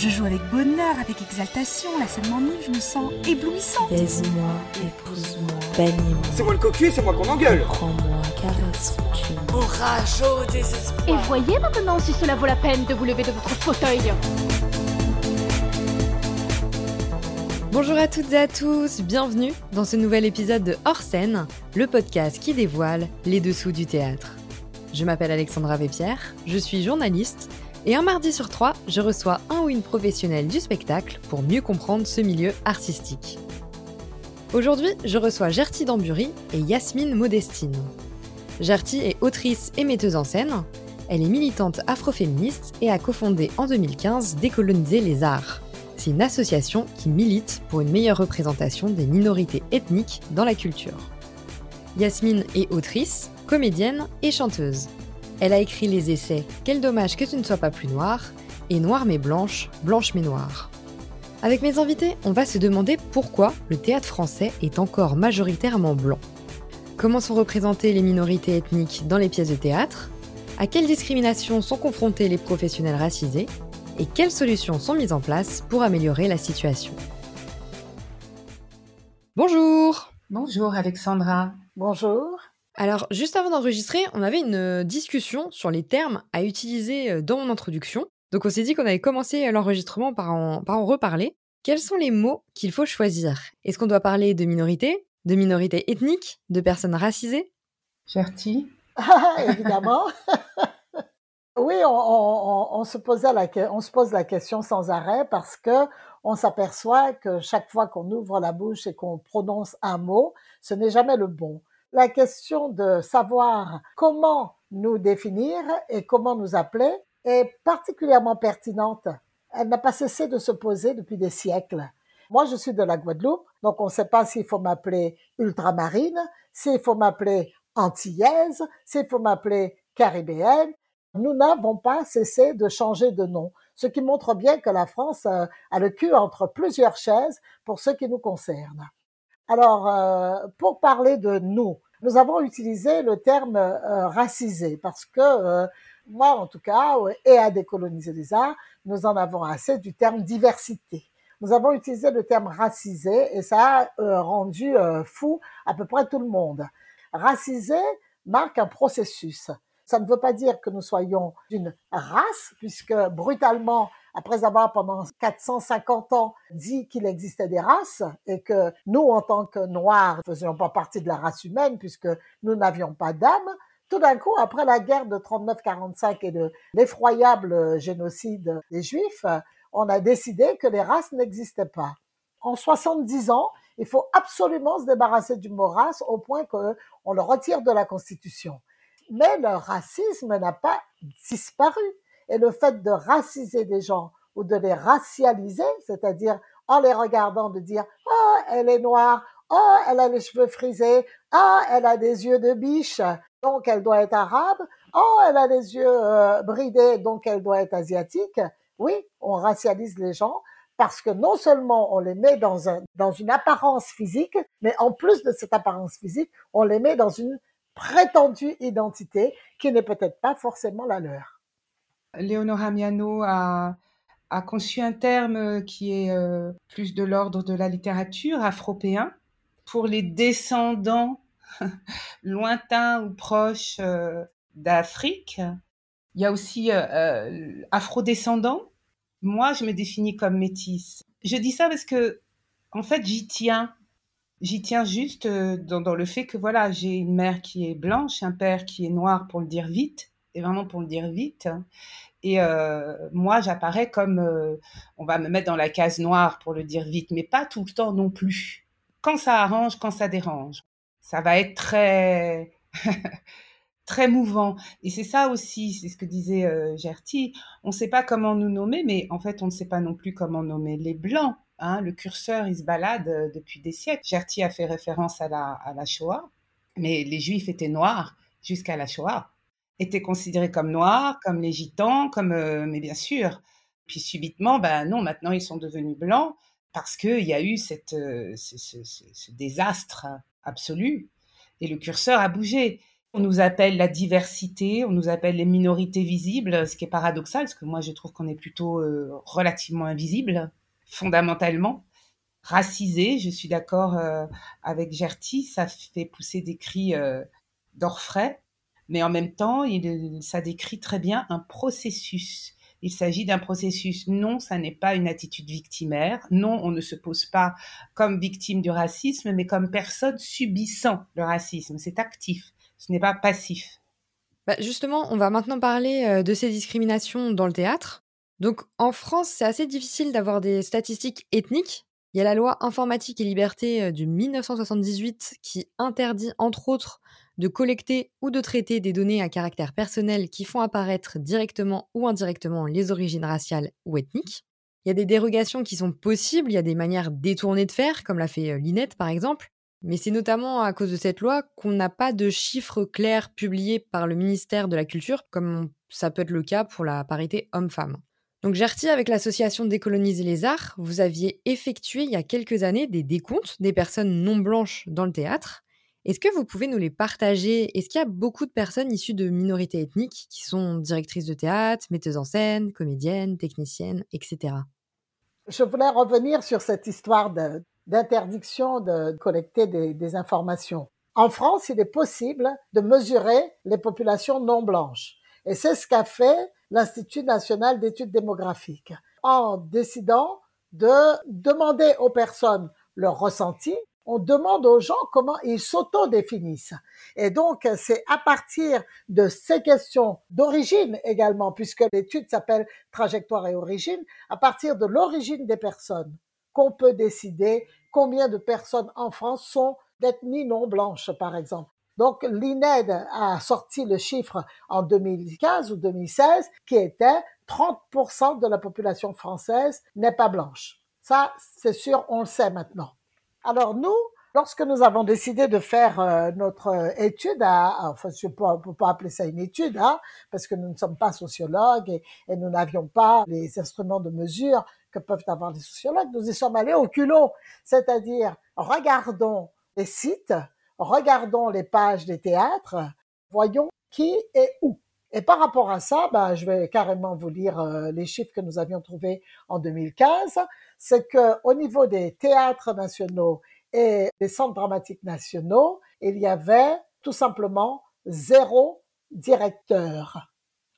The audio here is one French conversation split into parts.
Je joue avec bonheur, avec exaltation, la scène m'ennuie, je me sens éblouissante. Baise-moi, épouse-moi, bannis-moi. C'est moi le cocu, c'est moi qu'on engueule. Prends-moi, caresse, tue Orage au désespoir. Et voyez maintenant si cela vaut la peine de vous lever de votre fauteuil. Bonjour à toutes et à tous, bienvenue dans ce nouvel épisode de Hors scène, le podcast qui dévoile les dessous du théâtre. Je m'appelle Alexandra Vépierre, je suis journaliste et un mardi sur trois, je reçois un ou une professionnelle du spectacle pour mieux comprendre ce milieu artistique. Aujourd'hui, je reçois Gertie Dambury et Yasmine Modestine. Gertie est autrice et metteuse en scène. Elle est militante afroféministe et a cofondé en 2015 Décoloniser les arts. C'est une association qui milite pour une meilleure représentation des minorités ethniques dans la culture. Yasmine est autrice, comédienne et chanteuse. Elle a écrit les essais Quel dommage que tu ne sois pas plus noire et Noire mais blanche, blanche mais noire. Avec mes invités, on va se demander pourquoi le théâtre français est encore majoritairement blanc. Comment sont représentées les minorités ethniques dans les pièces de théâtre? À quelles discriminations sont confrontés les professionnels racisés? Et quelles solutions sont mises en place pour améliorer la situation? Bonjour Bonjour Alexandra. Bonjour. Alors, juste avant d'enregistrer, on avait une euh, discussion sur les termes à utiliser euh, dans mon introduction. Donc, on s'est dit qu'on allait commencer l'enregistrement par en, par en reparler. Quels sont les mots qu'il faut choisir? Est-ce qu'on doit parler de minorité, de minorité ethnique, de personnes racisées? Gertie Ah, évidemment. oui, on, on- on se posait la, on se pose la question sans arrêt parce que on s'aperçoit que chaque fois qu'on ouvre la bouche et qu'on prononce un mot, ce n'est jamais le bon. La question de savoir comment nous définir et comment nous appeler est particulièrement pertinente. Elle n'a pas cessé de se poser depuis des siècles. Moi, je suis de la Guadeloupe, donc on ne sait pas s'il faut m'appeler ultramarine, s'il faut m'appeler antillaise, s'il faut m'appeler caribéenne. Nous n'avons pas cessé de changer de nom, ce qui montre bien que la France euh, a le cul entre plusieurs chaises pour ce qui nous concerne. Alors, euh, pour parler de nous, nous avons utilisé le terme euh, racisé parce que euh, moi, en tout cas, et à décoloniser les arts, nous en avons assez du terme diversité. Nous avons utilisé le terme racisé et ça a euh, rendu euh, fou à peu près tout le monde. Racisé marque un processus. Ça ne veut pas dire que nous soyons d'une race, puisque brutalement, après avoir pendant 450 ans dit qu'il existait des races et que nous, en tant que Noirs, ne faisions pas partie de la race humaine puisque nous n'avions pas d'âme, tout d'un coup, après la guerre de 39-45 et de l'effroyable génocide des Juifs, on a décidé que les races n'existaient pas. En 70 ans, il faut absolument se débarrasser du mot race au point qu'on le retire de la Constitution. Mais le racisme n'a pas disparu. Et le fait de raciser des gens ou de les racialiser, c'est-à-dire en les regardant de dire « Oh, elle est noire, oh, elle a les cheveux frisés, ah, elle a des yeux de biche, donc elle doit être arabe, oh, elle a les yeux euh, bridés, donc elle doit être asiatique », oui, on racialise les gens parce que non seulement on les met dans, un, dans une apparence physique, mais en plus de cette apparence physique, on les met dans une prétendue identité qui n'est peut-être pas forcément la leur. Léonora Miano a, conçu un terme qui est euh, plus de l'ordre de la littérature, afropéen, pour les descendants lointains ou proches euh, d'Afrique. Il y a aussi euh, euh, afrodescendants. Moi, je me définis comme métisse. Je dis ça parce que, en fait, j'y tiens. J'y tiens juste dans, dans le fait que, voilà, j'ai une mère qui est blanche, un père qui est noir, pour le dire vite, vraiment pour le dire vite. Et euh, moi, j'apparais comme, euh, on va me mettre dans la case noire pour le dire vite, mais pas tout le temps non plus. Quand ça arrange, quand ça dérange. Ça va être très, très mouvant. Et c'est ça aussi, c'est ce que disait euh, Gertie. On ne sait pas comment nous nommer, mais en fait, on ne sait pas non plus comment nommer les blancs. Hein. Le curseur, il se balade euh, depuis des siècles. Gertie a fait référence à la, à la Shoah, mais les Juifs étaient noirs jusqu'à la Shoah étaient considérés comme noirs, comme les gitans, comme, euh, mais bien sûr. Puis subitement, ben non, maintenant ils sont devenus blancs parce qu'il y a eu cette, euh, ce, ce, ce, désastre absolu et le curseur a bougé. On nous appelle la diversité, on nous appelle les minorités visibles, ce qui est paradoxal, parce que moi je trouve qu'on est plutôt euh, relativement invisible, fondamentalement. Racisé, je suis d'accord euh, avec Gertie, ça fait pousser des cris euh, d'orfraie, mais en même temps, il, ça décrit très bien un processus. Il s'agit d'un processus. Non, ça n'est pas une attitude victimaire. Non, on ne se pose pas comme victime du racisme, mais comme personne subissant le racisme. C'est actif, ce n'est pas passif. Bah, justement, on va maintenant parler euh, de ces discriminations dans le théâtre. Donc en France, c'est assez difficile d'avoir des statistiques ethniques. Il y a la loi informatique et liberté euh, de 1978 qui interdit entre autres de collecter ou de traiter des données à caractère personnel qui font apparaître directement ou indirectement les origines raciales ou ethniques. Il y a des dérogations qui sont possibles, il y a des manières détournées de faire, comme l'a fait euh, Linette par exemple, mais c'est notamment à cause de cette loi qu'on n'a pas de chiffres clairs publiés par le ministère de la Culture, comme ça peut être le cas pour la parité homme-femme. Donc Gertie, avec l'association Décoloniser les Arts, vous aviez effectué il y a quelques années des décomptes des personnes non blanches dans le théâtre. Est-ce que vous pouvez nous les partager? Est-ce qu'il y a beaucoup de personnes issues de minorités ethniques qui sont directrices de théâtre, metteuses en scène, comédiennes, techniciennes, etc. Je voulais revenir sur cette histoire d'interdiction de, collecter des informations. En France, il est possible de mesurer les populations non blanches. Et c'est ce qu'a fait l'Institut national d'études démographiques en décidant de demander aux personnes leur ressenti on demande aux gens comment ils s'auto-définissent. Et donc, c'est à partir de ces questions d'origine également, puisque l'étude s'appelle trajectoire et origine, à partir de l'origine des personnes qu'on peut décider combien de personnes en France sont d'ethnie non blanche, par exemple. Donc, l'INED a sorti le chiffre en 2015 ou 2016 qui était 30% de la population française n'est pas blanche. Ça, c'est sûr, on le sait maintenant. Alors nous, lorsque nous avons décidé de faire euh, notre euh, étude, à, enfin je ne peux pas appeler ça une étude, hein, parce que nous ne sommes pas sociologues et, et nous n'avions pas les instruments de mesure que peuvent avoir les sociologues, nous y sommes allés au culot, c'est-à-dire regardons les sites, regardons les pages des théâtres, voyons qui est où. Et par rapport à ça, ben, je vais carrément vous lire euh, les chiffres que nous avions trouvés en 2015. C'est que au niveau des théâtres nationaux et des centres dramatiques nationaux, il y avait tout simplement zéro directeur.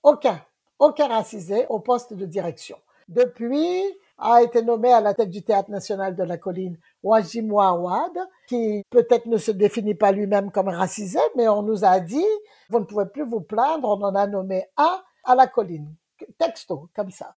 Aucun, aucun racisé au poste de direction. Depuis, a été nommé à la tête du Théâtre national de la colline Wajimwa Awad, qui peut-être ne se définit pas lui-même comme racisé, mais on nous a dit, vous ne pouvez plus vous plaindre, on en a nommé un à la colline. Texto, comme ça.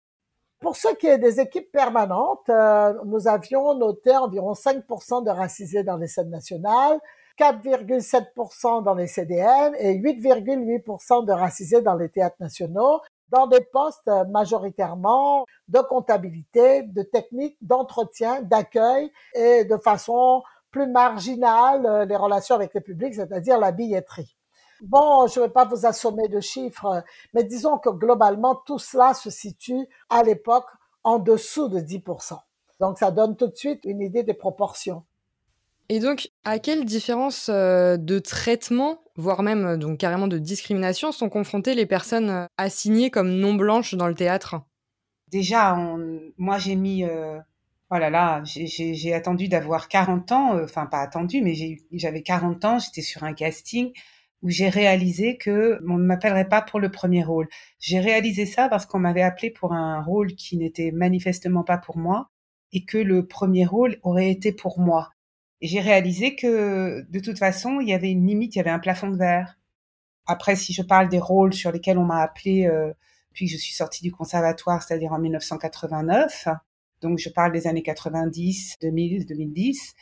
Pour ce qui est des équipes permanentes, euh, nous avions noté environ 5% de racisés dans les scènes nationales, 4,7% dans les CDN et 8,8% de racisés dans les théâtres nationaux dans des postes majoritairement de comptabilité, de technique, d'entretien, d'accueil et de façon plus marginale euh, les relations avec le public, c'est-à-dire la billetterie. Bon, je ne vais pas vous assommer de chiffres, mais disons que globalement, tout cela se situe à l'époque en dessous de 10%. Donc, ça donne tout de suite une idée des proportions. Et donc, à quelle différence euh, de traitement, voire même euh, donc carrément de discrimination, sont confrontées les personnes euh, assignées comme non blanches dans le théâtre? Déjà, moi j'ai mis, oh là là, j'ai attendu d'avoir 40 ans, enfin pas attendu, mais j'avais 40 ans, j'étais sur un casting où j'ai réalisé que on ne m'appellerait pas pour le premier rôle. J'ai réalisé ça parce qu'on m'avait appelé pour un rôle qui n'était manifestement pas pour moi et que le premier rôle aurait été pour moi. Et j'ai réalisé que de toute façon, il y avait une limite, il y avait un plafond de verre. Après, si je parle des rôles sur lesquels on m'a appelé euh, puis je suis sortie du conservatoire, c'est-à-dire en 1989, donc je parle des années 90, 2000, 2010,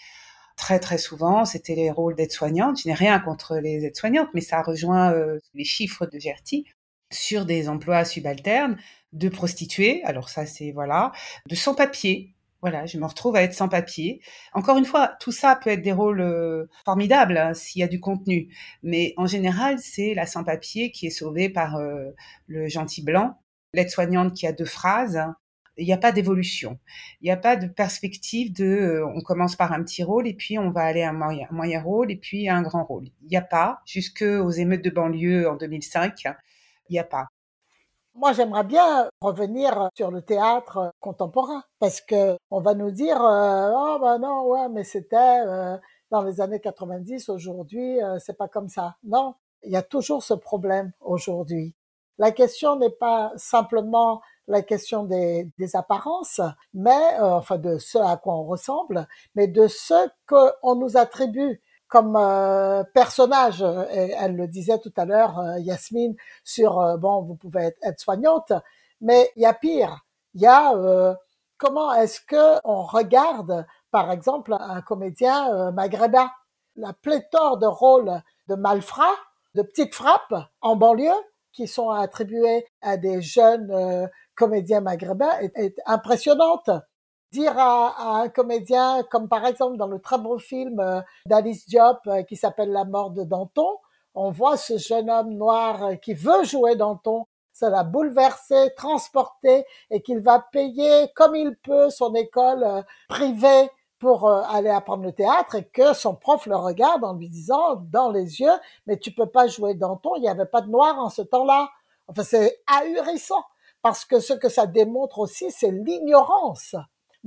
très très souvent, c'était les rôles d'aide-soignante. Je n'ai rien contre les aides-soignantes, mais ça rejoint euh, les chiffres de Gertie sur des emplois subalternes de prostituées. Alors ça, c'est voilà, de sans-papiers voilà, je me retrouve à être sans papier. Encore une fois, tout ça peut être des rôles euh, formidables hein, s'il y a du contenu, mais en général, c'est la sans papier qui est sauvée par euh, le gentil blanc, l'aide-soignante qui a deux phrases. il n'y a pas d'évolution. Il n'y a pas de perspective de euh, on commence par un petit rôle et puis on va aller à un moyen, moyen rôle et puis à un grand rôle. Il n'y a pas, jusque aux émeutes de banlieue en 2005, il n'y a pas. Moi, j'aimerais bien revenir sur le théâtre contemporain parce que on va nous dire oh ben non ouais mais c'était euh, dans les années 90 aujourd'hui euh, c'est pas comme ça. Non, il y a toujours ce problème aujourd'hui. La question n'est pas simplement la question des, des apparences, mais euh, enfin de ce à quoi on ressemble, mais de ce qu'on nous attribue comme euh, personnage. Et elle le disait tout à l'heure, euh, Yasmine, sur euh, bon, vous pouvez être, soignante, mais il y a pire. Il y a comment est-ce que on regarde, par exemple, un comédien maghrébin, la pléthore de rôles de malfrats, de petites frappes en banlieue qui sont attribués à des jeunes euh, comédiens maghrébins est, impressionnante. Dire à, à, un comédien, comme par exemple dans le très beau film euh, d'Alice Diop euh, qui s'appelle La mort de Danton, on voit ce jeune homme noir qui veut jouer Danton, ça l'a bouleversé, transporté, et qu'il va payer comme il peut son école privée pour euh, aller apprendre le théâtre et que son prof le regarde en lui disant dans les yeux mais tu peux pas jouer Danton il n'y avait pas de noir en ce temps-là enfin c'est ahurissant parce que ce que ça démontre aussi c'est l'ignorance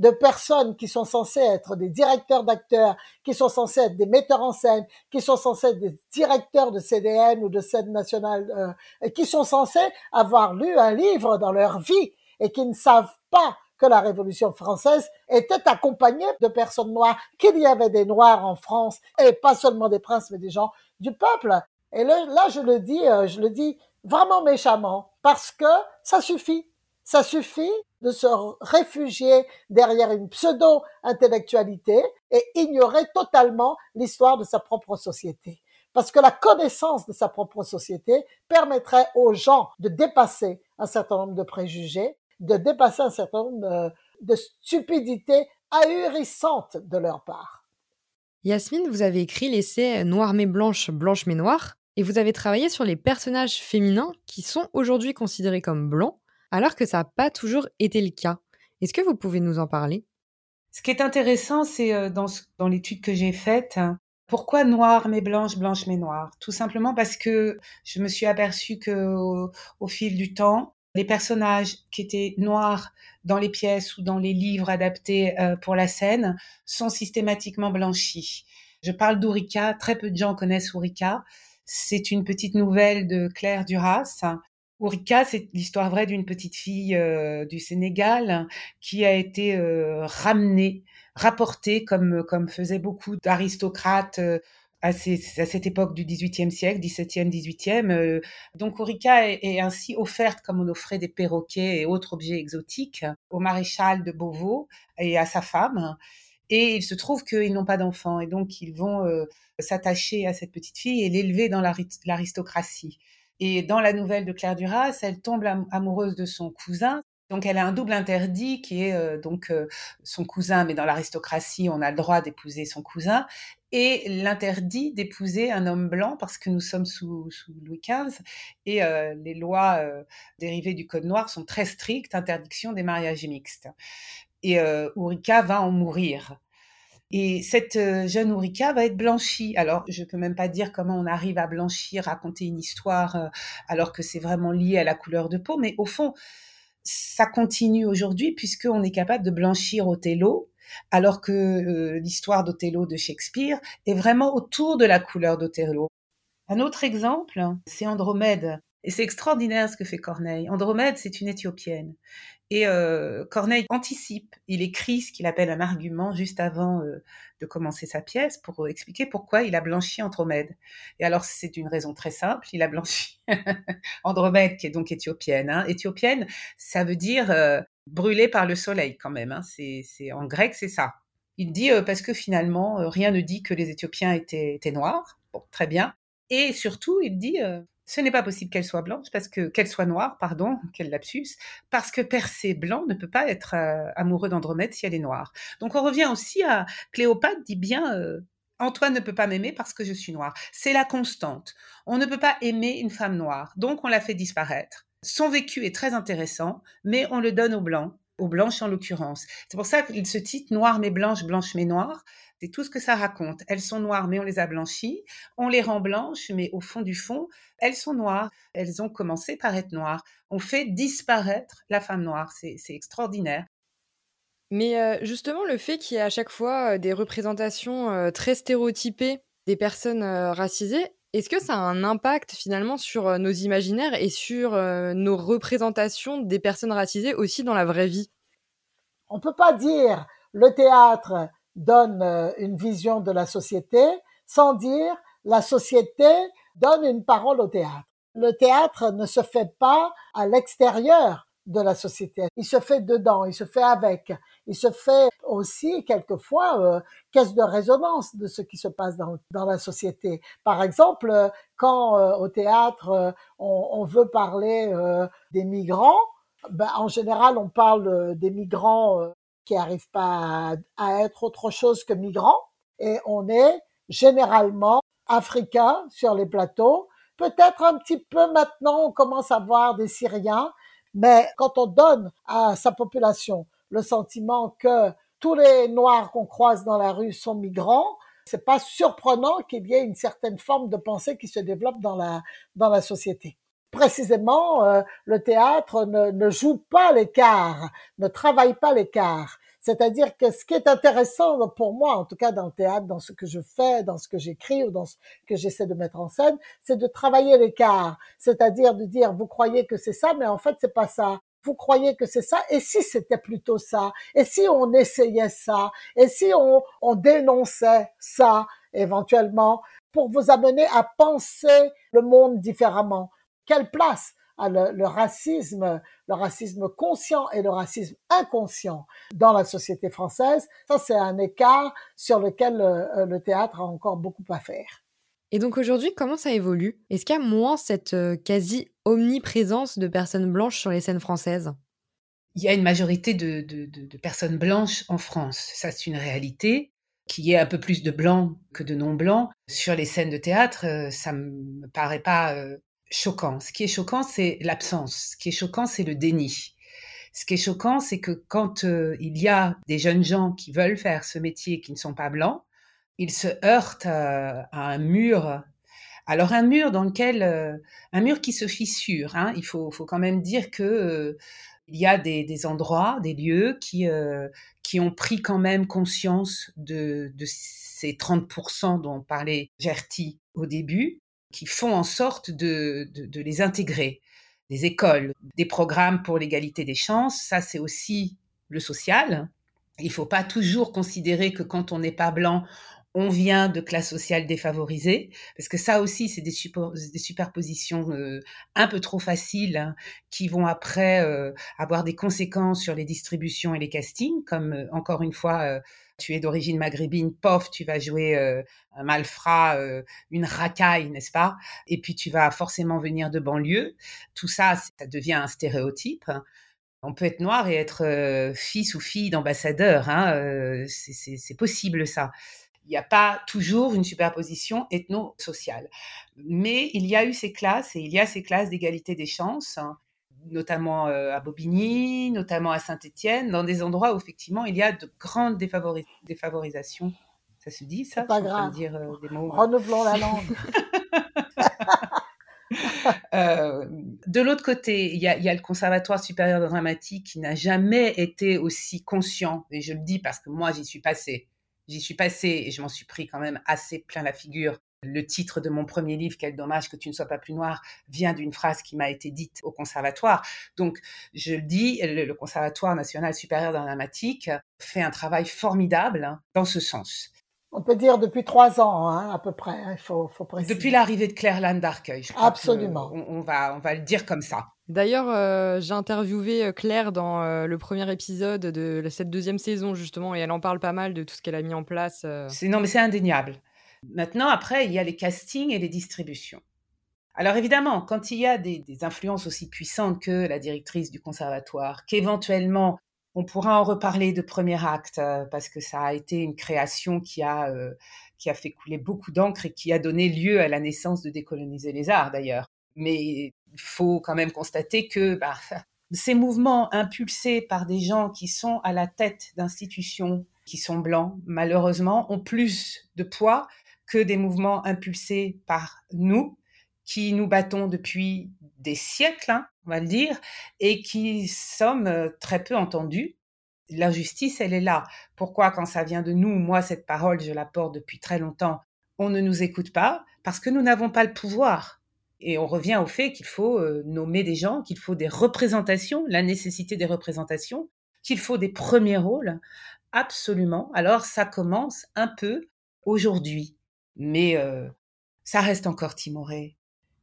de personnes qui sont censées être des directeurs d'acteurs, qui sont censés être des metteurs en scène, qui sont censés être des directeurs de CDN ou de scène nationale, euh, et qui sont censés avoir lu un livre dans leur vie et qui ne savent pas que la Révolution française était accompagnée de personnes noires, qu'il y avait des noirs en France, et pas seulement des princes, mais des gens du peuple. Et là, là je le dis, euh, je le dis vraiment méchamment, parce que ça suffit. Ça suffit de se réfugier derrière une pseudo-intellectualité et ignorer totalement l'histoire de sa propre société. Parce que la connaissance de sa propre société permettrait aux gens de dépasser un certain nombre de préjugés de dépasser un certain nombre de, stupidités ahurissantes de leur part. Yasmine, vous avez écrit l'essai Noir mais blanche, blanche mais noire, et vous avez travaillé sur les personnages féminins qui sont aujourd'hui considérés comme blancs, alors que ça n'a pas toujours été le cas. Est-ce que vous pouvez nous en parler? Ce qui est intéressant, c'est euh, dans, l'étude que j'ai faite, pourquoi noir mais blanche, blanche mais noire? Tout simplement parce que je me suis aperçue que au fil du temps, les personnages qui étaient noirs dans les pièces ou dans les livres adaptés euh, pour la scène sont systématiquement blanchis. Je parle d'Ourika, très peu de gens connaissent Ourika. C'est une petite nouvelle de Claire Duras. Ourika, c'est l'histoire vraie d'une petite fille euh, du Sénégal qui a été euh, ramenée, rapportée comme comme faisaient beaucoup d'aristocrates euh, à, cette époque du XVIIIe siècle, XVIIe, XVIIIe. Donc Ourika est, ainsi offerte comme on offrait des perroquets et autres objets exotiques au maréchal de Beauvau et à sa femme. Et il se trouve qu'ils n'ont pas d'enfants et donc ils vont s'attacher à cette petite fille et l'élever dans l'aristocratie. Et dans la nouvelle de Claire Duras, elle tombe amoureuse de son cousin, donc elle a un double interdit qui est euh, donc euh, son cousin, mais dans l'aristocratie, on a le droit d'épouser son cousin, et l'interdit d'épouser un homme blanc parce que nous sommes sous, Louis XV et euh, les lois dérivées du Code noir sont très strictes, interdiction des mariages mixtes. Et Ourika va en mourir. Et cette jeune Ourika va être blanchie. Alors, je peux même pas dire comment on arrive à blanchir, raconter une histoire, alors que c'est vraiment lié à la couleur de peau. Mais au fond, ça continue aujourd'hui puisqu'on est capable de blanchir Othello, alors que euh, l'histoire d'Othello de Shakespeare est vraiment autour de la couleur d'Othello. Un autre exemple, c'est Andromède. Et c'est extraordinaire ce que fait Corneille. Andromède, c'est une Éthiopienne. Et euh, Corneille anticipe, il écrit ce qu'il appelle un argument juste avant euh, de commencer sa pièce pour expliquer pourquoi il a blanchi Andromède. Et alors c'est une raison très simple, il a blanchi Andromède qui est donc éthiopienne. Hein. Éthiopienne, ça veut dire euh, brûlée par le soleil quand même. Hein. C'est, en grec, c'est ça. Il dit euh, parce que finalement rien ne dit que les Éthiopiens étaient, étaient noirs. Bon, très bien. Et surtout, il dit ce n'est pas possible qu'elle soit blanche parce que qu'elle soit noire, pardon, quel lapsus, parce que Persée blanc ne peut pas être euh, amoureux d'Andromède si elle est noire. Donc on revient aussi à Cléopâtre dit bien euh, Antoine ne peut pas m'aimer parce que je suis noire. C'est la constante. On ne peut pas aimer une femme noire, donc on la fait disparaître. Son vécu est très intéressant, mais on le donne aux blancs aux blanches en l'occurrence. C'est pour ça qu'il se titre Noir mais blanche, blanche mais noire. C'est tout ce que ça raconte. Elles sont noires, mais on les a blanchies. On les rend blanches, mais au fond du fond, elles sont noires. Elles ont commencé par être noires. On fait disparaître la femme noire. C'est extraordinaire. Mais euh, justement, le fait qu'il y ait à chaque fois euh, des représentations euh, très stéréotypées des personnes racisées, est-ce que ça a un impact finalement sur nos imaginaires et sur nos représentations des personnes racisées aussi dans la vraie vie? On ne peut pas dire le théâtre donne une vision de la société sans dire la société donne une parole au théâtre. Le théâtre ne se fait pas à l'extérieur de la société. Il se fait dedans, il se fait avec, il se fait aussi quelquefois euh, caisse de résonance de ce qui se passe dans, la société. Par exemple, euh, quand euh, au théâtre on, veut parler des migrants, ben, en général on parle des migrants qui n'arrivent pas à être autre chose que migrants, et on est généralement africains sur les plateaux. Peut-être un petit peu maintenant, on commence à voir des Syriens, mais quand on donne à sa population le sentiment que tous les Noirs qu'on croise dans la rue sont migrants, c'est pas surprenant qu'il y ait une certaine forme de pensée qui se développe dans la dans la société. Précisément, euh, le théâtre ne, ne joue pas l'écart, ne travaille pas l'écart. C'est-à-dire que ce qui est intéressant pour moi, en tout cas dans le théâtre, dans ce que je fais, dans ce que j'écris ou dans ce que j'essaie de mettre en scène, c'est de travailler l'écart. C'est-à-dire de dire, vous croyez que c'est ça, mais en fait, c'est pas ça. Vous croyez que c'est ça, et si c'était plutôt ça, et si on essayait ça, et si on, on dénonçait ça, éventuellement, pour vous amener à penser le monde différemment? Quelle place le, racisme, le racisme conscient et le racisme inconscient dans la société française? Ça, c'est un écart sur lequel euh, le, théâtre a encore beaucoup à faire. Et donc aujourd'hui, comment ça évolue? Est-ce qu'il y a moins cette euh, quasi omniprésence de personnes blanches sur les scènes françaises? Il y a une majorité de, personnes blanches en France. Ça, c'est une réalité. Qu'il y ait un peu plus de blancs que de non-blancs sur les scènes de théâtre, euh, ça me paraît pas choquant. Ce qui est choquant, c'est l'absence. Ce qui est choquant, c'est le déni. Ce qui est choquant, c'est que quand euh, il y a des jeunes gens qui veulent faire ce métier qui ne sont pas blancs, ils se heurtent à, un mur. Alors un mur dans lequel, euh, un mur qui se fissure. Hein. Il faut, faut, quand même dire que euh, il y a des, endroits, des lieux qui, qui ont pris quand même conscience de, de ces 30% dont parlait Gertie au début, qui font en sorte de, de, les intégrer. Des écoles, des programmes pour l'égalité des chances, ça c'est aussi le social. Il ne faut pas toujours considérer que quand on n'est pas blanc, on vient de classe sociale défavorisée, parce que ça aussi, c'est des, superpositions euh, un peu trop faciles hein, qui vont après euh, avoir des conséquences sur les distributions et les castings, comme euh, encore une fois tu es d'origine maghrébine, pof, tu vas jouer euh, un malfrat, euh, une racaille, n'est-ce pas? Et puis tu vas forcément venir de banlieue. Tout ça, ça devient un stéréotype. On peut être noir et être euh, fils ou fille d'ambassadeur. Hein, c'est possible ça. Il n'y a pas toujours une superposition ethno-sociale. Mais il y a eu ces classes et il y a ces classes d'égalité des chances notamment euh, à Bobigny, notamment à Saint-Étienne, dans des endroits où effectivement il y a de grandes défavorisations. Ça se dit ça? Pas grave. Dire, euh, des mots, Renouvelons la langue. euh, de l'autre côté, il y, a, il y, a, le Conservatoire supérieur de dramatique qui n'a jamais été aussi conscient, et je le dis parce que moi j'y suis passée. J'y suis passée et je m'en suis pris quand même assez plein la figure le titre de mon premier livre, Quel dommage que tu ne sois pas plus noir, vient d'une phrase qui m'a été dite au conservatoire. Donc, je le dis, le, Conservatoire national supérieur dramatique fait un travail formidable hein, dans ce sens. On peut dire depuis trois ans, hein, à peu près. Hein, il faut, faut préciser. Depuis l'arrivée de Claire Lane d'Arcueil, je crois Absolument. On, on, va, on va le dire comme ça. D'ailleurs, euh, j'ai interviewé euh, Claire dans euh, le premier épisode de cette deuxième saison, justement, et elle en parle pas mal de tout ce qu'elle a mis en place. Non, mais c'est indéniable. Maintenant, après, il y a les castings et les distributions. Alors évidemment, quand il y a des, influences aussi puissantes que la directrice du conservatoire, qu'éventuellement on pourra en reparler de premier acte euh, parce que ça a été une création qui a euh, qui a fait couler beaucoup d'encre et qui a donné lieu à la naissance de décoloniser les arts d'ailleurs. Mais il faut quand même constater que bah, Ces mouvements impulsés par des gens qui sont à la tête d'institutions qui sont blancs, malheureusement, ont plus de poids que des mouvements impulsés par nous, qui nous battons depuis des siècles, hein, on va le dire, et qui sommes euh, très peu entendus. L'injustice, elle est là. Pourquoi, quand ça vient de nous, moi, cette parole, je la porte depuis très longtemps, on ne nous écoute pas? Parce que nous n'avons pas le pouvoir. Et on revient au fait qu'il faut euh, nommer des gens, qu'il faut des représentations, la nécessité des représentations, qu'il faut des premiers rôles. Absolument. Alors ça commence un peu aujourd'hui, mais euh, ça reste encore timoré.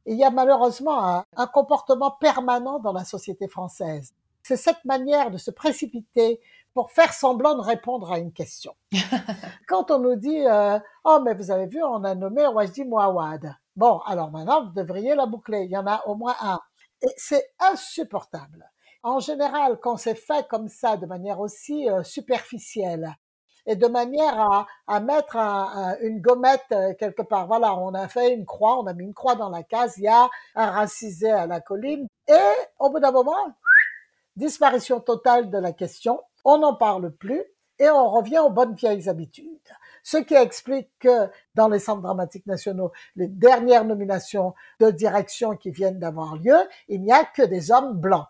Il y a malheureusement un, un, comportement permanent dans la société française. C'est cette manière de se précipiter pour faire semblant de répondre à une question. Quand on nous dit euh, Oh, mais vous avez vu, on a nommé Wajdi Mouawad. Bon, alors maintenant, vous devriez la boucler. Il y en a au moins un. Et c'est insupportable. En général, quand c'est fait comme ça, de manière aussi euh, superficielle, et de manière à, mettre un, une gommette euh, quelque part. Voilà, on a fait une croix, on a mis une croix dans la case, il y a un racisé à la colline, et au bout d'un moment, disparition totale de la question, on n'en parle plus, et on revient aux bonnes vieilles habitudes. Ce qui explique que dans les centres dramatiques nationaux, les dernières nominations de direction qui viennent d'avoir lieu, il n'y a que des hommes blancs.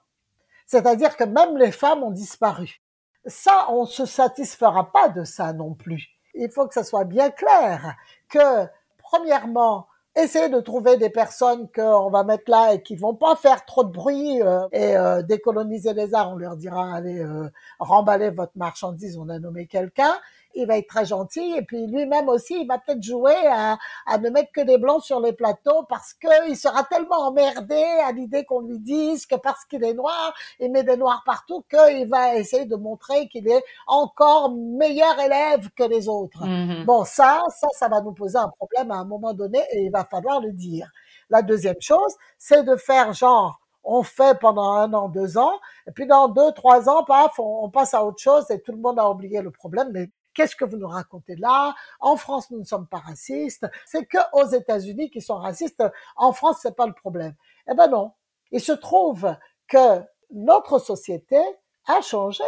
C'est-à-dire que même les femmes ont disparu. Ça, on se satisfera pas de ça non plus. Il faut que ça soit bien clair que, premièrement, essayer de trouver des personnes qu'on va mettre là et qui vont pas faire trop de bruit euh, et euh, décoloniser les arts. On leur dira allez euh, remballer votre marchandise. On a nommé quelqu'un il va être très gentil et puis lui-même aussi, il va peut-être jouer à, à, ne mettre que des blancs sur les plateaux parce qu'il sera tellement emmerdé à l'idée qu'on lui dise que parce qu'il est noir, il met des noirs partout, qu'il va essayer de montrer qu'il est encore meilleur élève que les autres. Mm-hmm. Bon, ça, ça, ça va nous poser un problème à un moment donné et il va falloir le dire. La deuxième chose, c'est de faire genre, on fait pendant un an, deux ans, et puis dans deux, trois ans, paf, on, on, passe à autre chose et tout le monde a oublié le problème. Mais Qu'est-ce que vous nous racontez là? En France, nous ne sommes pas racistes. C'est que aux États-Unis qui sont racistes. En France, c'est pas le problème. Eh ben non. Il se trouve que notre société a changé.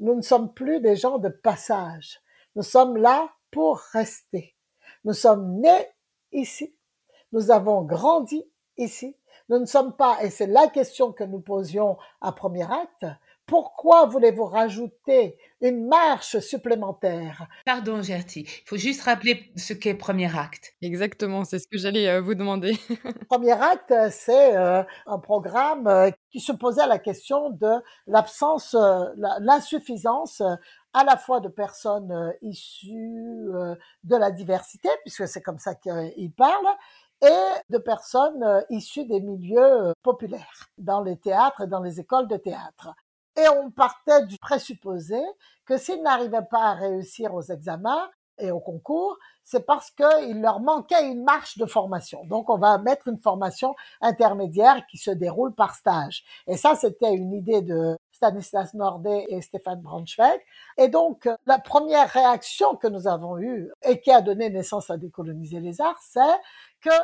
Nous ne sommes plus des gens de passage. Nous sommes là pour rester. Nous sommes nés ici. Nous avons grandi ici. Nous ne sommes pas, et c'est la question que nous posions à premier acte, pourquoi voulez-vous rajouter une marche supplémentaire? Pardon, Gertie. Il faut juste rappeler ce qu'est premier acte. Exactement, c'est ce que j'allais euh, vous demander. premier acte, c'est euh, un programme euh, qui se posait la question de l'absence, l'insuffisance à la fois de personnes issues de la diversité, puisque c'est comme ça qu'il parle, et de personnes issues des milieux populaires, dans les théâtres et dans les écoles de théâtre. Et on partait du présupposé que s'ils n'arrivaient pas à réussir aux examens et au concours, c'est parce qu'il leur manquait une marche de formation. Donc, on va mettre une formation intermédiaire qui se déroule par stage. Et ça, c'était une idée de Stanislas Nordet et Stéphane Braunschweig. Et donc, la première réaction que nous avons eue et qui a donné naissance à décoloniser les arts, c'est que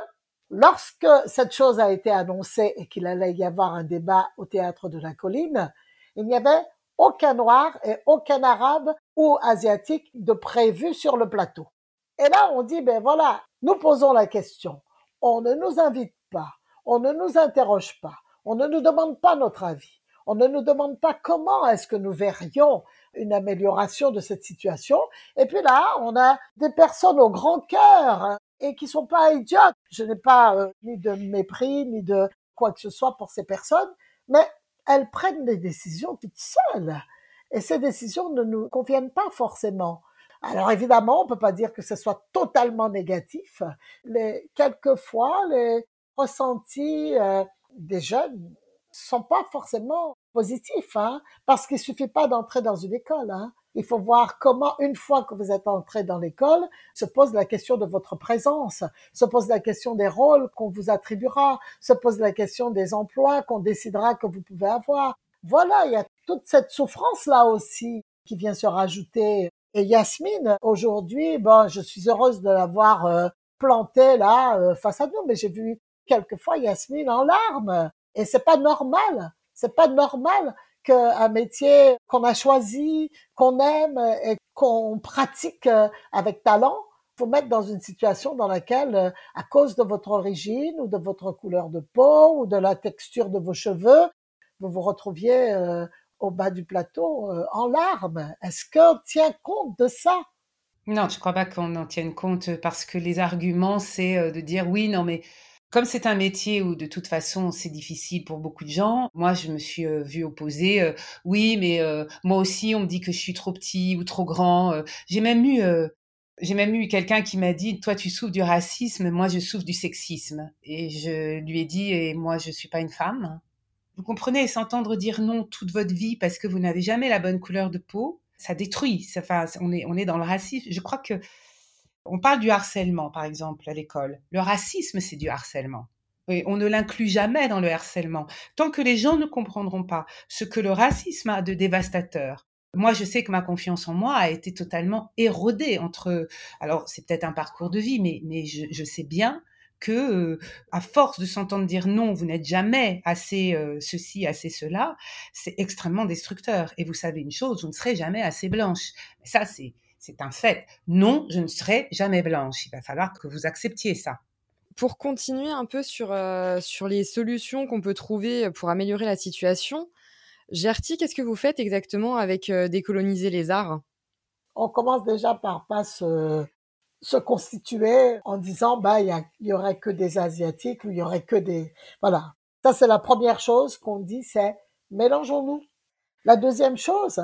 lorsque cette chose a été annoncée et qu'il allait y avoir un débat au théâtre de la colline, il n'y avait aucun noir et aucun arabe ou asiatique de prévu sur le plateau. Et là, on dit, ben voilà, nous posons la question. On ne nous invite pas, on ne nous interroge pas, on ne nous demande pas notre avis, on ne nous demande pas comment est-ce que nous verrions une amélioration de cette situation. Et puis là, on a des personnes au grand cœur hein, et qui sont pas idiotes. Je n'ai pas euh, ni de mépris, ni de quoi que ce soit pour ces personnes, mais elles prennent des décisions toutes seules. Et ces décisions ne nous conviennent pas forcément. Alors évidemment, on peut pas dire que ce soit totalement négatif. Les, quelquefois, les ressentis euh, des jeunes sont pas forcément positifs, hein, parce qu'il suffit pas d'entrer dans une école. Hein. Il faut voir comment, une fois que vous êtes entré dans l'école, se pose la question de votre présence, se pose la question des rôles qu'on vous attribuera, se pose la question des emplois qu'on décidera que vous pouvez avoir. Voilà, il y a toute cette souffrance-là aussi qui vient se rajouter. Et Yasmine, aujourd'hui, bon, je suis heureuse de l'avoir euh, plantée là euh, face à nous, mais j'ai vu quelquefois Yasmine en larmes. Et c'est pas normal C'est pas normal qu'un métier qu'on a choisi, qu'on aime et qu'on pratique euh, avec talent, vous mettre dans une situation dans laquelle, euh, à cause de votre origine ou de votre couleur de peau ou de la texture de vos cheveux, vous vous retrouviez euh, au bas du plateau en larmes. Est-ce qu'on tient compte de ça? Non, je ne crois pas qu'on en tienne compte parce que les arguments, c'est de dire oui, non, mais comme c'est un métier où de toute façon c'est difficile pour beaucoup de gens, moi je me suis euh, vue opposer. Euh, oui, mais euh, moi aussi on me dit que je suis trop petit ou trop grand. j'ai même eu j'ai même eu quelqu'un qui m'a dit toi tu souffres du racisme, moi je souffre du sexisme. Et je lui ai dit et moi je suis pas une femme. Vous comprenez, s'entendre dire non toute votre vie parce que vous n'avez jamais la bonne couleur de peau, ça détruit. Enfin, on est on est dans le racisme. Je crois que on parle du harcèlement, par exemple, à l'école. Le racisme, c'est du harcèlement. Et on ne l'inclut jamais dans le harcèlement. Tant que les gens ne comprendront pas ce que le racisme a de dévastateur. Moi, je sais que ma confiance en moi a été totalement érodée entre. Alors, c'est peut-être un parcours de vie, mais, je, sais bien que, euh, à force de s'entendre dire non, vous n'êtes jamais assez euh, ceci, assez cela, c'est extrêmement destructeur. Et vous savez une chose, vous ne serez jamais assez blanche. Ça, c'est c'est un fait. Non, je ne serai jamais blanche. Il va falloir que vous acceptiez ça. Pour continuer un peu sur, euh, sur les solutions qu'on peut trouver pour améliorer la situation, Gertie, qu'est-ce que vous faites exactement avec euh, décoloniser les arts? On commence déjà par pas se, constituer en disant bah il y, aurait que des asiatiques ou il y aurait que des voilà. Ça c'est la première chose qu'on dit, c'est mélangeons-nous. La deuxième chose,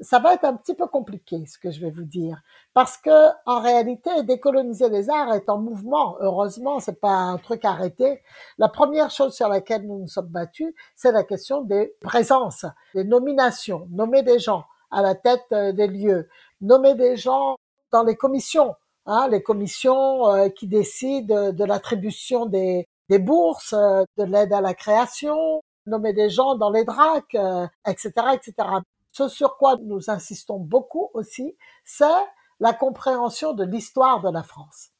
ça va être un petit peu compliqué, ce que je vais vous dire, parce que en réalité, décoloniser les arts est en mouvement. Heureusement, c'est pas un truc arrêté. La première chose sur laquelle nous nous sommes battus, c'est la question des présences, des nominations, nommer des gens à la tête euh, des lieux, nommer des gens dans les commissions, hein, les commissions euh, qui décident de l'attribution des, bourses, euh, de l'aide à la création, nommer des gens dans les DRAC, etc., etc. Ce sur quoi nous insistons beaucoup aussi, c'est la compréhension de l'histoire de la France.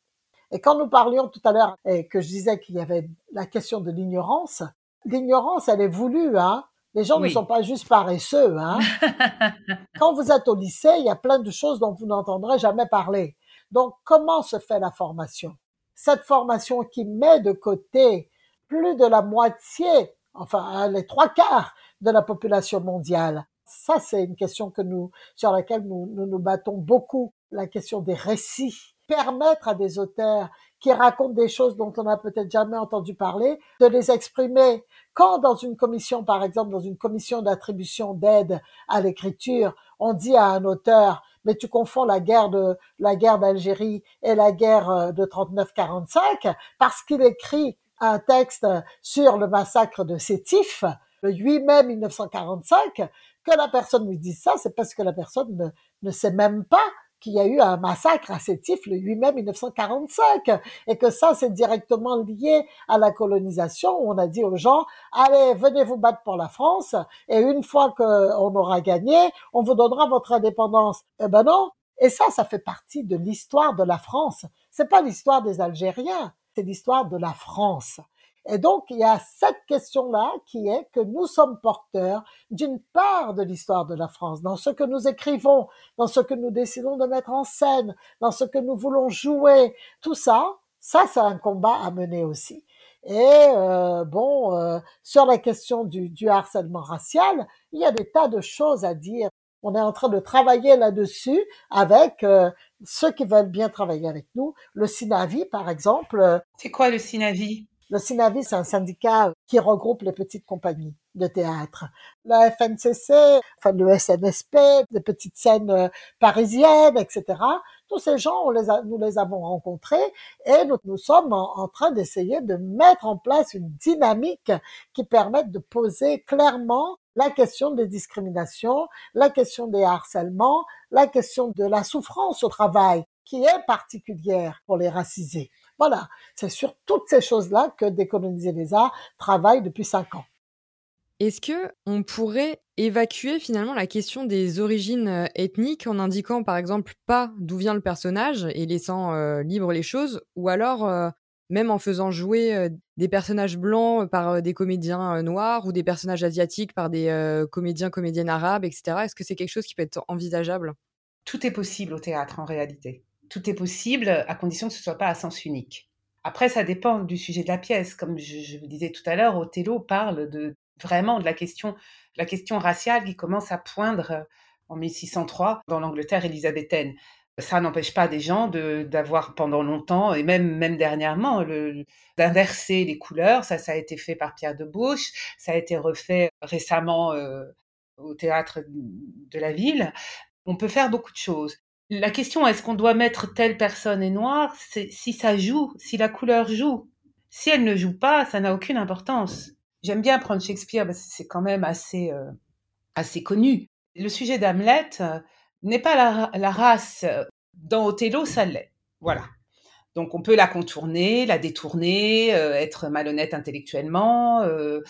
Et quand nous parlions tout à l'heure et que je disais qu'il y avait la question de l'ignorance, l'ignorance, elle est voulue, hein. Les gens ne sont pas juste paresseux, hein. quand vous êtes au lycée, il y a plein de choses dont vous n'entendrez jamais parler. Donc, comment se fait la formation? Cette formation qui met de côté plus de la moitié, enfin, les trois quarts de la population mondiale, ça, c'est une question que nous, sur laquelle nous, nous battons beaucoup, la question des récits. Permettre à des auteurs qui racontent des choses dont on n'a peut-être jamais entendu parler, de les exprimer. Quand dans une commission, par exemple, dans une commission d'attribution d'aide à l'écriture, on dit à un auteur, mais tu confonds la guerre de la guerre d'Algérie et la guerre euh, de 39-45 parce qu'il écrit un texte sur le massacre de Sétif le 8 mai 1945, que la personne lui dise ça, c'est parce que la personne ne, ne sait même pas qu'il y a eu un massacre à Sétif le 8 mai 1945 et que ça c'est directement lié à la colonisation où on a dit aux gens allez venez vous battre pour la France et une fois qu'on aura gagné on vous donnera votre indépendance eh ben non. Et ça ça fait partie de l'histoire de la France. C'est pas l'histoire des Algériens c'est l'histoire de la France et donc, il y a cette question-là qui est que nous sommes porteurs d'une part de l'histoire de la France, dans ce que nous écrivons, dans ce que nous décidons de mettre en scène, dans ce que nous voulons jouer. Tout ça, ça, c'est un combat à mener aussi. Et euh, bon, euh, sur la question du, du harcèlement racial, il y a des tas de choses à dire. On est en train de travailler là-dessus avec euh, ceux qui veulent bien travailler avec nous. Le SINAVI, par exemple. C'est quoi le SINAVI? Le SINAVI, c'est un syndicat qui regroupe les petites compagnies de théâtre. La FNCC, enfin le SNSP, les petites scènes euh, parisiennes, etc. Tous ces gens, nous les avons rencontrés et nous sommes en, train d'essayer de mettre en place une dynamique qui permette de poser clairement la question des discriminations, la question des harcèlements, la question de la souffrance au travail qui est particulière pour les racisés. Voilà, c'est sur toutes ces choses-là que Décoloniser les arts travaille depuis cinq ans. Est-ce que on pourrait évacuer finalement la question des origines euh, ethniques en indiquant par exemple pas d'où vient le personnage et laissant euh, libre les choses, ou alors euh, même en faisant jouer des personnages blancs par des comédiens noirs ou des personnages asiatiques par des comédiens, comédiennes arabes, etc. Est-ce que c'est quelque chose qui peut être envisageable? Tout est possible au théâtre en réalité. Tout est possible à condition que ce ne soit pas à sens unique. Après, ça dépend du sujet de la pièce. Comme je, vous disais tout à l'heure, Othello parle de vraiment de la question, raciale qui commence à poindre en 1603 dans l'Angleterre élisabéthaine ça n'empêche pas des gens d'avoir pendant longtemps et même même dernièrement d'inverser les couleurs. Ça, ça a été fait par Pierre de Bouche, ça a été refait récemment euh, au théâtre de la ville. On peut faire beaucoup de choses. La question est-ce qu'on doit mettre telle personne est noire C'est si ça joue, si la couleur joue. Si elle ne joue pas, ça n'a aucune importance. J'aime bien prendre Shakespeare parce que c'est quand même assez euh, assez connu. Le sujet d'Hamlet n'est pas la, race. Dans Othello, ça l'est. Voilà. Donc on peut la contourner, la détourner, euh, être malhonnête intellectuellement. Euh,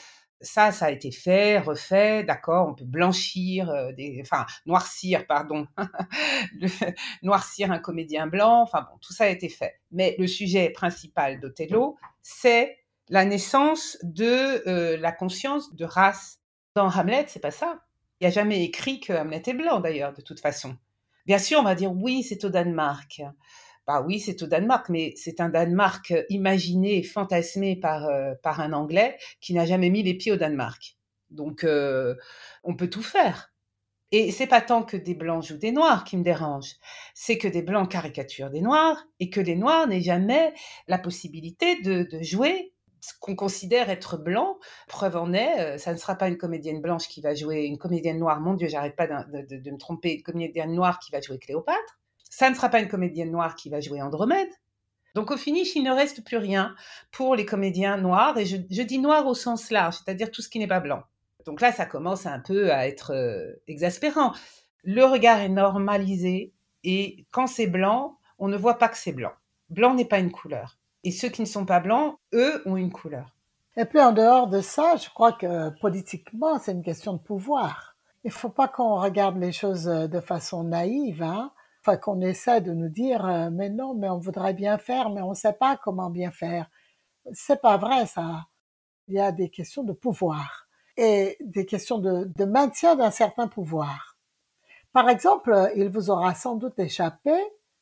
ça, ça a été fait, refait, d'accord. On peut blanchir, euh, enfin noircir, pardon, noircir un comédien blanc. Enfin bon, tout ça a été fait. Mais le sujet principal d'Othello, c'est la naissance de la conscience de race. Dans Hamlet, c'est pas ça. Il n'y a jamais écrit que Hamlet est blanc, d'ailleurs, de toute façon. Bien sûr, on va dire oui, c'est au Danemark. Bah oui, c'est au Danemark, mais c'est un Danemark imaginé, fantasmé par, euh, par un Anglais qui n'a jamais mis les pieds au Danemark. Donc, euh, on peut tout faire. Et c'est pas tant que des blancs jouent des noirs qui me dérangent, c'est que des blancs caricaturent des noirs et que les noirs n'aient jamais la possibilité de, de jouer ce qu'on considère être blanc. Preuve en est, euh, ça ne sera pas une comédienne blanche qui va jouer une comédienne noire. Mon Dieu, j'arrête pas de, me tromper. Une comédienne noire qui va jouer Cléopâtre. Ça ne sera pas une comédienne noire qui va jouer Andromède. Donc au finish, il ne reste plus rien pour les comédiens noirs. Et je, dis noir au sens large, c'est-à-dire tout ce qui n'est pas blanc. Donc là, ça commence un peu à être euh, exaspérant. Le regard est normalisé et quand c'est blanc, on ne voit pas que c'est blanc. Blanc n'est pas une couleur. Et ceux qui ne sont pas blancs, eux, ont une couleur. Et puis en dehors de ça, je crois que politiquement, c'est une question de pouvoir. Il ne faut pas qu'on regarde les choses euh, de façon naïve, hein. Qu'on essaie de nous dire, euh, mais non, mais on voudrait bien faire, mais on ne sait pas comment bien faire. C'est pas vrai, ça. Il y a des questions de pouvoir et des questions de, de maintien d'un certain pouvoir. Par exemple, il vous aura sans doute échappé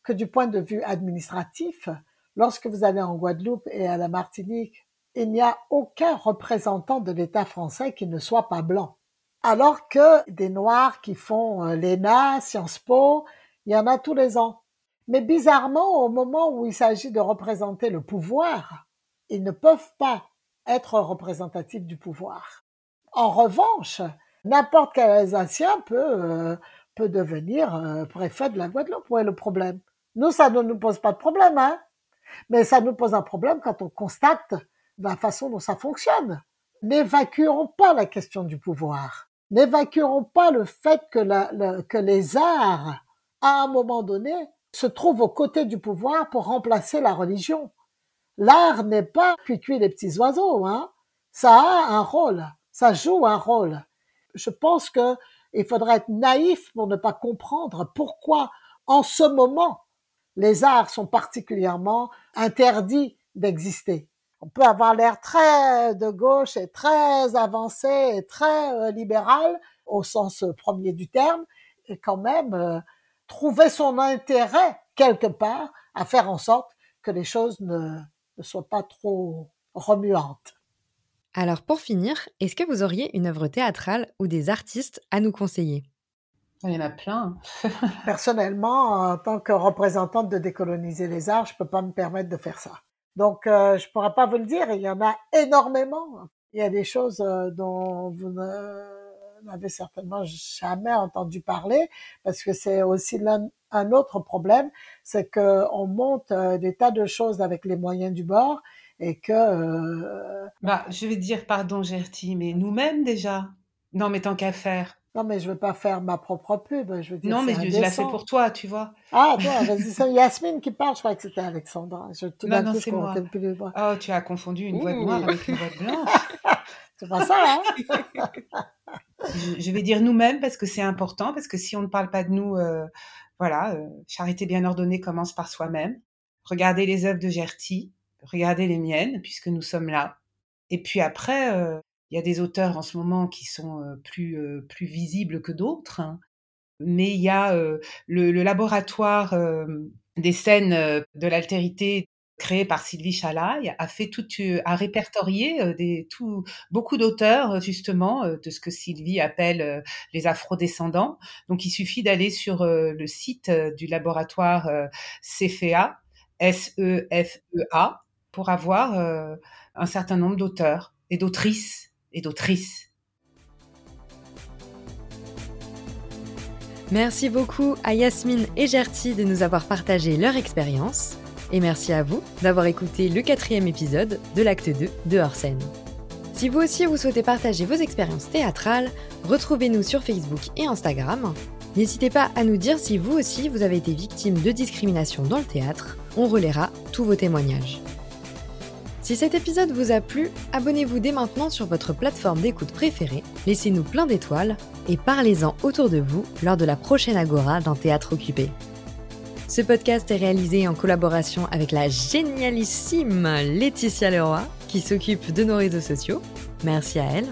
que du point de vue administratif, Lorsque vous allez en Guadeloupe et à la Martinique, il n'y a aucun représentant de l'État français qui ne soit pas blanc. Alors que des Noirs qui font euh, l'ENA, Sciences Po, il y en a tous les ans. Mais bizarrement, au moment où il s'agit de représenter le pouvoir, ils ne peuvent pas être représentatifs du pouvoir. En revanche, n'importe quel Alsacien peut, euh, peut devenir euh, préfet de la Guadeloupe. Où est le problème? Nous, ça ne nous pose pas de problème, hein mais ça nous pose un problème quand on constate la façon dont ça fonctionne. N'évacuons pas la question du pouvoir. N'évacuons pas le fait que, que les arts, à un moment donné, se trouvent aux côtés du pouvoir pour remplacer la religion. L'art n'est pas cuit les petits oiseaux, hein. Ça a un rôle, ça joue un rôle. Je pense que il faudrait être naïf pour ne pas comprendre pourquoi, en ce moment, les arts sont particulièrement interdits d'exister. On peut avoir l'air très de gauche et très avancé et très euh, libéral au sens premier du terme et quand même trouver son intérêt quelque part à faire en sorte que les choses ne, ne soient pas trop remuantes. Alors pour finir, est-ce que vous auriez une œuvre théâtrale ou des artistes à nous conseiller? Il y en a plein. Personnellement, en tant que représentante de décoloniser les arts, je peux pas me permettre de faire ça. Donc, euh, je pourrais pas vous le dire. Il y en a énormément. Il y a des choses euh, dont vous n'avez certainement jamais entendu parler, parce que c'est aussi un autre problème, c'est que on monte euh, des tas de choses avec les moyens du bord et que. Euh, bah, je vais dire pardon, Gertie, mais nous-mêmes déjà. Non, mais tant qu'à faire. Non, mais je veux pas faire ma propre pub. Je veux dire, non, mais je, la fais pour toi, tu vois. Ah, vas-y, c'est Yasmine qui parle. Je crois que c'était Alexandra. Je, tout non, non, c'est moi. Oh, tu as confondu une voix noire avec une voix blanche. c'est pas ça, hein? je, vais dire nous-mêmes parce que c'est important, parce que si on ne parle pas de nous, euh, voilà, euh, charité bien ordonnée commence par soi-même. Regardez les œuvres de Gertie, regardez les miennes, puisque nous sommes là. Et puis après, il y a des auteurs en ce moment qui sont plus, plus visibles que d'autres. Hein. Mais il y a le, laboratoire des scènes de l'altérité créé par Sylvie Chalaï, a fait tout, a répertorié des, tout, beaucoup d'auteurs justement de ce que Sylvie appelle les afrodescendants. Donc il suffit d'aller sur le site du laboratoire CFEA, S-E-F-E-A, pour avoir un certain nombre d'auteurs et d'autrices et d'autrices. Merci beaucoup à Yasmine et Gertie de nous avoir partagé leur expérience. Et merci à vous d'avoir écouté le quatrième épisode de l'acte 2 de Hors Si vous aussi vous souhaitez partager vos expériences théâtrales, retrouvez-nous sur Facebook et Instagram. N'hésitez pas à nous dire si vous aussi vous avez été victime de discrimination dans le théâtre. On relaiera tous vos témoignages. Si cet épisode vous a plu, abonnez-vous dès maintenant sur votre plateforme d'écoute préférée, laissez-nous plein d'étoiles et parlez-en autour de vous lors de la prochaine Agora d'un théâtre occupé. Ce podcast est réalisé en collaboration avec la génialissime Laetitia Leroy, qui s'occupe de nos réseaux sociaux. Merci à elle.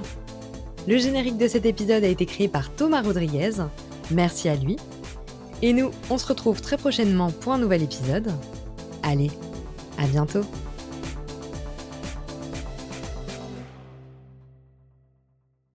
Le générique de cet épisode a été créé par Thomas Rodriguez. Merci à lui. Et nous, on se retrouve très prochainement pour un nouvel épisode. Allez, à bientôt